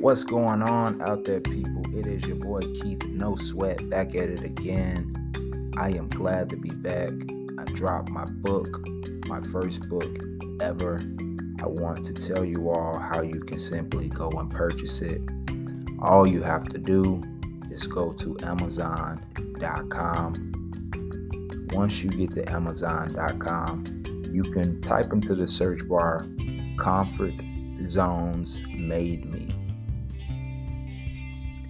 What's going on out there, people? It is your boy Keith No Sweat back at it again. I am glad to be back. I dropped my book, my first book ever. I want to tell you all how you can simply go and purchase it. All you have to do is go to Amazon.com. Once you get to Amazon.com, you can type into the search bar Comfort Zones Made Me.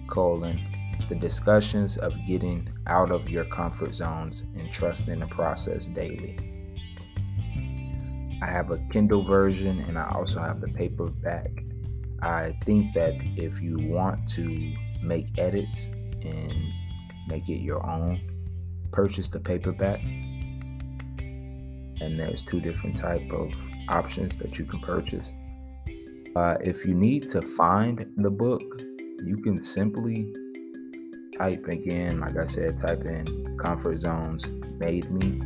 Colon the discussions of getting out of your comfort zones and trusting the process daily. I have a Kindle version and I also have the paperback. I think that if you want to make edits and make it your own, purchase the paperback. And there's two different type of options that you can purchase. Uh, if you need to find the book, you can simply type again, like I said, type in comfort zones made me.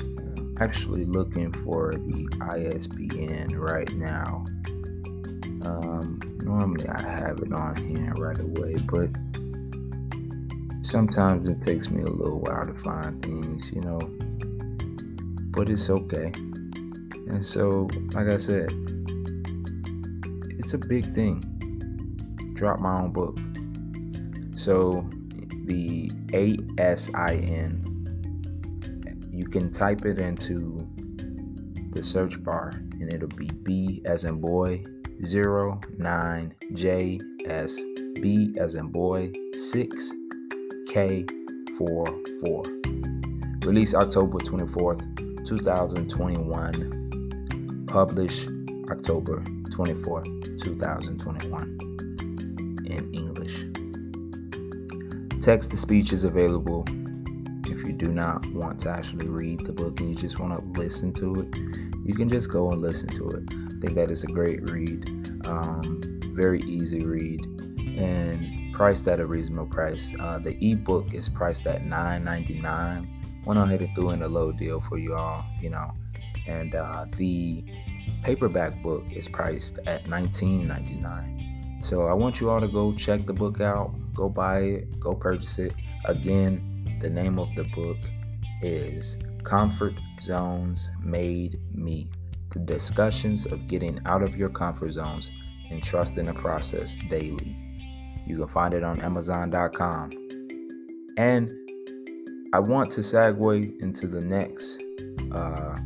I'm actually looking for the ISBN right now. Um, normally I have it on hand right away, but sometimes it takes me a little while to find things, you know. But it's okay. And so, like I said, it's a big thing. Drop my own book. So the ASIN, you can type it into the search bar and it'll be B as in boy 09 J S B as in boy 6 K 4 4. Released October 24th, 2021. Published October 24th, 2021 in English. Text to speech is available if you do not want to actually read the book and you just want to listen to it. You can just go and listen to it. I think that is a great read, um, very easy read, and priced at a reasonable price. Uh, the ebook is priced at $9.99. Went ahead and threw in a low deal for you all, you know, and uh, the paperback book is priced at $19.99. So I want you all to go check the book out Go buy it, go purchase it. Again, the name of the book is Comfort Zones Made Me. The discussions of getting out of your comfort zones and trusting the process daily. You can find it on Amazon.com. And I want to segue into the next uh,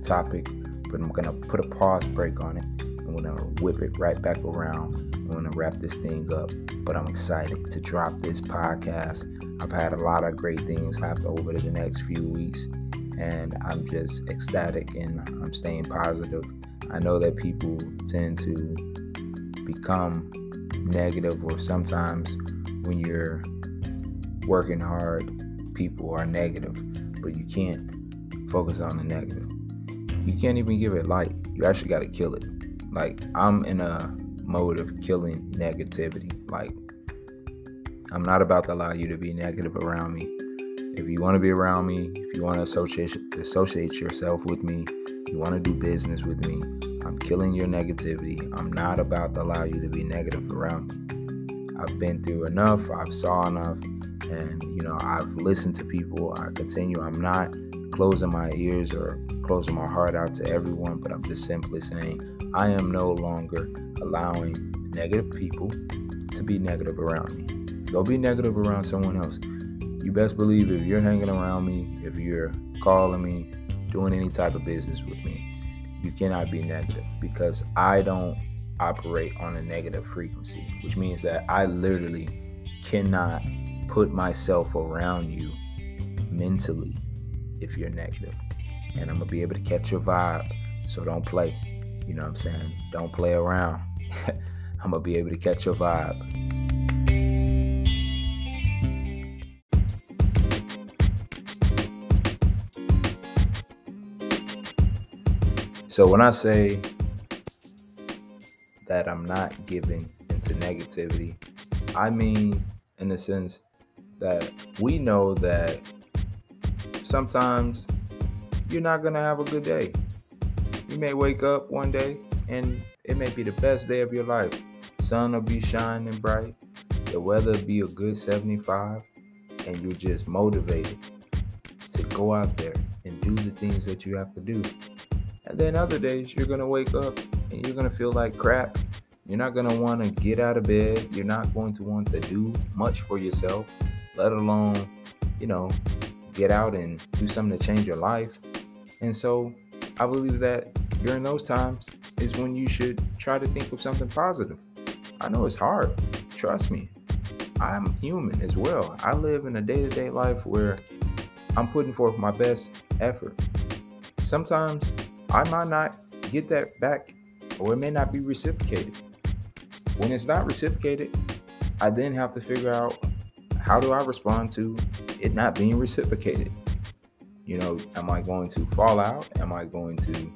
topic, but I'm going to put a pause break on it. I'm going to whip it right back around going to wrap this thing up, but I'm excited to drop this podcast. I've had a lot of great things happen over the next few weeks, and I'm just ecstatic and I'm staying positive. I know that people tend to become negative, or sometimes when you're working hard, people are negative, but you can't focus on the negative. You can't even give it light. You actually got to kill it. Like, I'm in a mode of killing negativity. Like, I'm not about to allow you to be negative around me. If you want to be around me, if you want to associate associate yourself with me, you want to do business with me, I'm killing your negativity. I'm not about to allow you to be negative around me. I've been through enough, I've saw enough, and you know, I've listened to people. I continue. I'm not closing my ears or closing my heart out to everyone, but I'm just simply saying I am no longer allowing negative people to be negative around me. Go be negative around someone else. You best believe if you're hanging around me, if you're calling me, doing any type of business with me, you cannot be negative because I don't operate on a negative frequency, which means that I literally cannot put myself around you mentally if you're negative. And I'm going to be able to catch your vibe. So don't play. You know what I'm saying? Don't play around. I'm gonna be able to catch your vibe. So when I say that I'm not giving into negativity, I mean in the sense that we know that sometimes you're not to have a good day. You may wake up one day and it may be the best day of your life. sun will be shining bright, the weather will be a good 75, and you're just motivated to go out there and do the things that you have to do. And then other days, you're going to wake up and you're going to feel like crap. You're not going to want to get out of bed. You're not going to want to do much for yourself, let alone, you know, get out and do something to change your life. And so I believe that during those times is when you should try to think of something positive. I know it's hard. Trust me. I'm human as well. I live in a day to day life where I'm putting forth my best effort. Sometimes I might not get that back or it may not be reciprocated. When it's not reciprocated, I then have to figure out how do I respond to it not being reciprocated. You know, am I going to fall out? Am I going to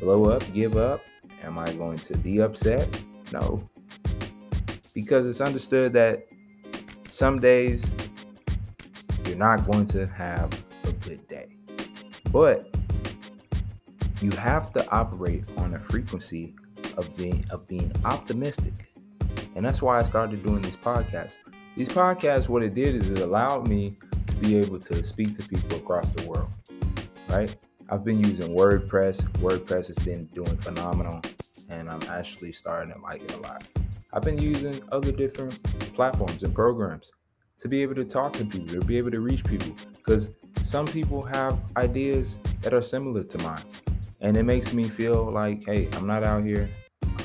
blow up, give up? Am I going to be upset? No. Because it's understood that some days you're not going to have a good day. But you have to operate on a frequency of being of being optimistic. And that's why I started doing these podcasts. These podcasts, what it did is it allowed me to be able to speak to people across the world. Right? I've been using WordPress. WordPress has been doing phenomenal, and I'm actually starting to like it a lot. I've been using other different platforms and programs to be able to talk to people, to be able to reach people, because some people have ideas that are similar to mine. And it makes me feel like, hey, I'm not out here.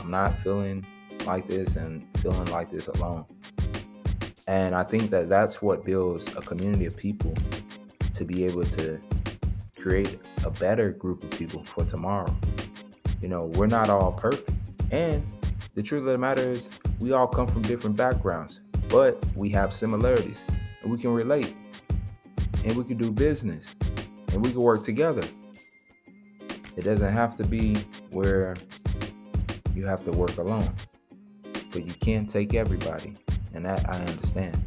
I'm not feeling like this and feeling like this alone. And I think that that's what builds a community of people to be able to create a better group of people for tomorrow. You know, we're not all perfect. And the truth of the matter is, we all come from different backgrounds, but we have similarities and we can relate and we can do business and we can work together. It doesn't have to be where you have to work alone, but you can't take everybody, and that I understand.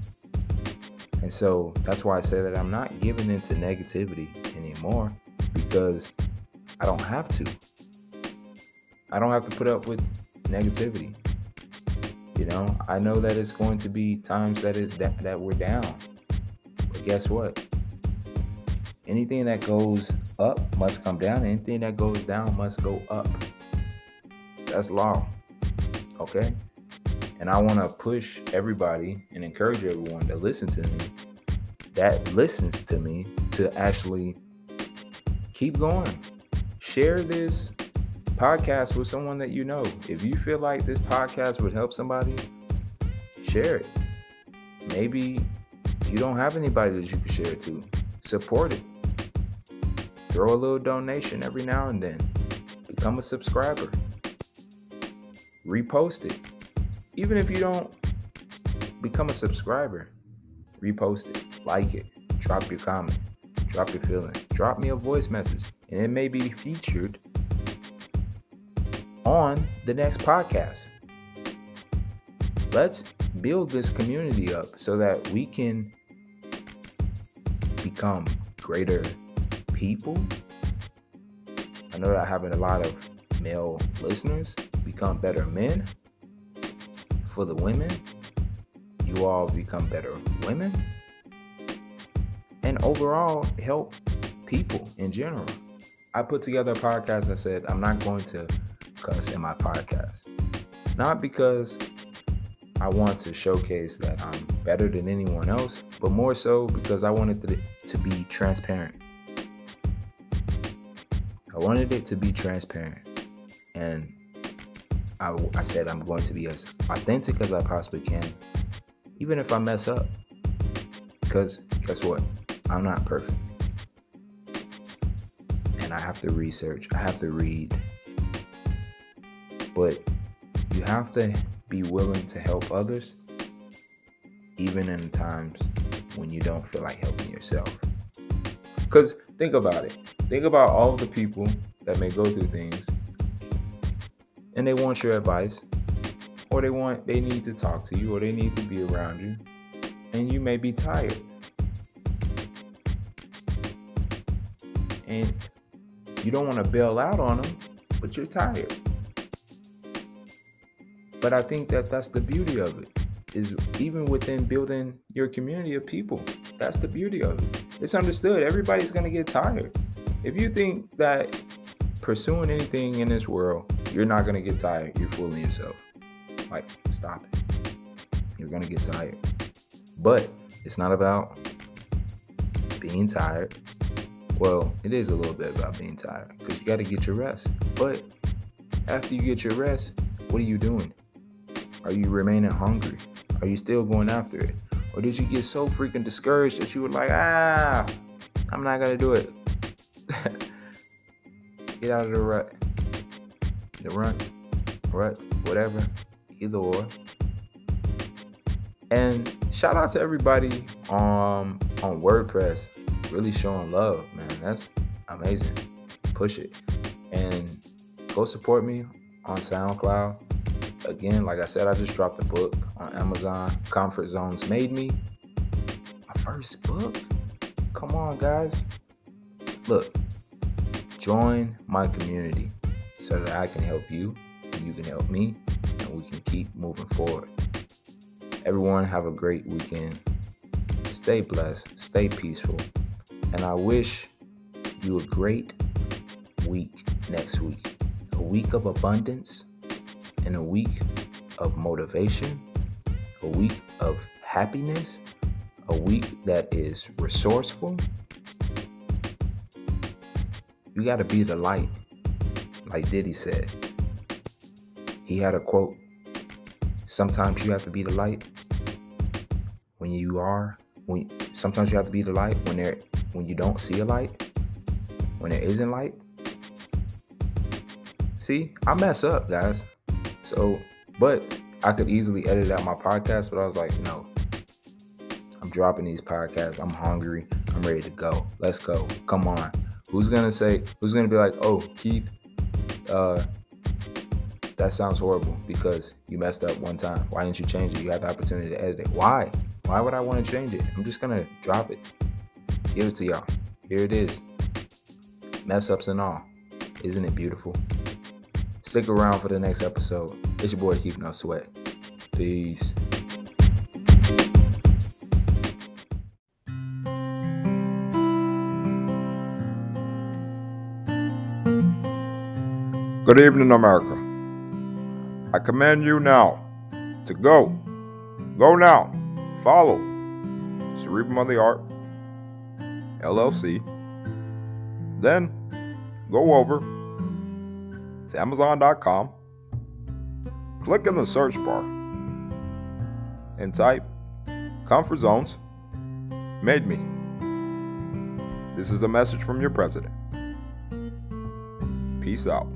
And so that's why I say that I'm not giving into negativity anymore because I don't have to. I don't have to put up with negativity. You know, I know that it's going to be times that is that, that we're down. But guess what? Anything that goes up must come down. Anything that goes down must go up. That's law. Okay? And I want to push everybody and encourage everyone to listen to me that listens to me to actually keep going. Share this podcast with someone that you know. If you feel like this podcast would help somebody, share it. Maybe you don't have anybody that you can share it to. Support it. Throw a little donation every now and then. Become a subscriber. Repost it. Even if you don't become a subscriber, repost it, like it, drop your comment, drop your feeling, drop me a voice message, and it may be featured on the next podcast. Let's build this community up so that we can become greater people. I know that having a lot of male listeners become better men. For the women, you all become better women. And overall, help people in general. I put together a podcast. I said, I'm not going to cuss in my podcast. Not because I want to showcase that I'm better than anyone else, but more so because I wanted to, to be transparent. I wanted it to be transparent. And I, I said I'm going to be as authentic as I possibly can, even if I mess up. Because guess what? I'm not perfect. And I have to research, I have to read, but you have to be willing to help others, even in times when you don't feel like helping yourself. Because think about it. Think about all the people that may go through things and they want your advice, or they want they need to talk to you, or they need to be around you, and you may be tired. And you don't want to bail out on them, but you're tired. But I think that that's the beauty of it. Is even within building your community of people. That's the beauty of it. It's understood. Everybody's gonna get tired. If you think that pursuing anything in this world, you're not gonna get tired. You're fooling yourself. Like, stop it. You're gonna get tired. But it's not about being tired. Well, it is a little bit about being tired because you got to get your rest. But after you get your rest, what are you doing? Are you remaining hungry? Are you still going after it? Or did you get so freaking discouraged that you were like, ah, I'm not going to do it? get out of the rut. The rut, rut, whatever, either or. And shout out to everybody um, on WordPress, really showing love, man. That's amazing. Push it. And go support me on SoundCloud. Again, like I said, I just dropped a book on Amazon. Comfort Zones Made Me. My first book. Come on, guys. Look, join my community so that I can help you and you can help me and we can keep moving forward. Everyone, have a great weekend. Stay blessed, stay peaceful, and I wish you a great week next week. A week of abundance and a week of motivation, a week of happiness, a week that is resourceful. You got to be the light, like Diddy said. He had a quote Sometimes you have to be the light when you are when sometimes you have to be the light when there when you don't see a light when there isn't light. See i mess up guys. So but i could easily edit out my podcast but i was like no. I'm dropping these podcasts. I'm hungry. I'm ready to go. Let's go. Come on. Who's gonna say who's gonna be like oh keith uh that sounds horrible because you messed up one time. Why didn't you change it? You had the opportunity to edit it. Why? Why would I want to change it? I'm just gonna drop it. Give it to y'all. Here it is. Mess ups and all. Isn't it beautiful? Stick around for the next episode. It's your boy Keith No Sweat. Peace. Good evening, America. I command you now to go. Go now. Follow Cerebrum of the Art LLC. Then go over to Amazon.com, click in the search bar, and type Comfort Zones Made Me. This is a message from your president. Peace out.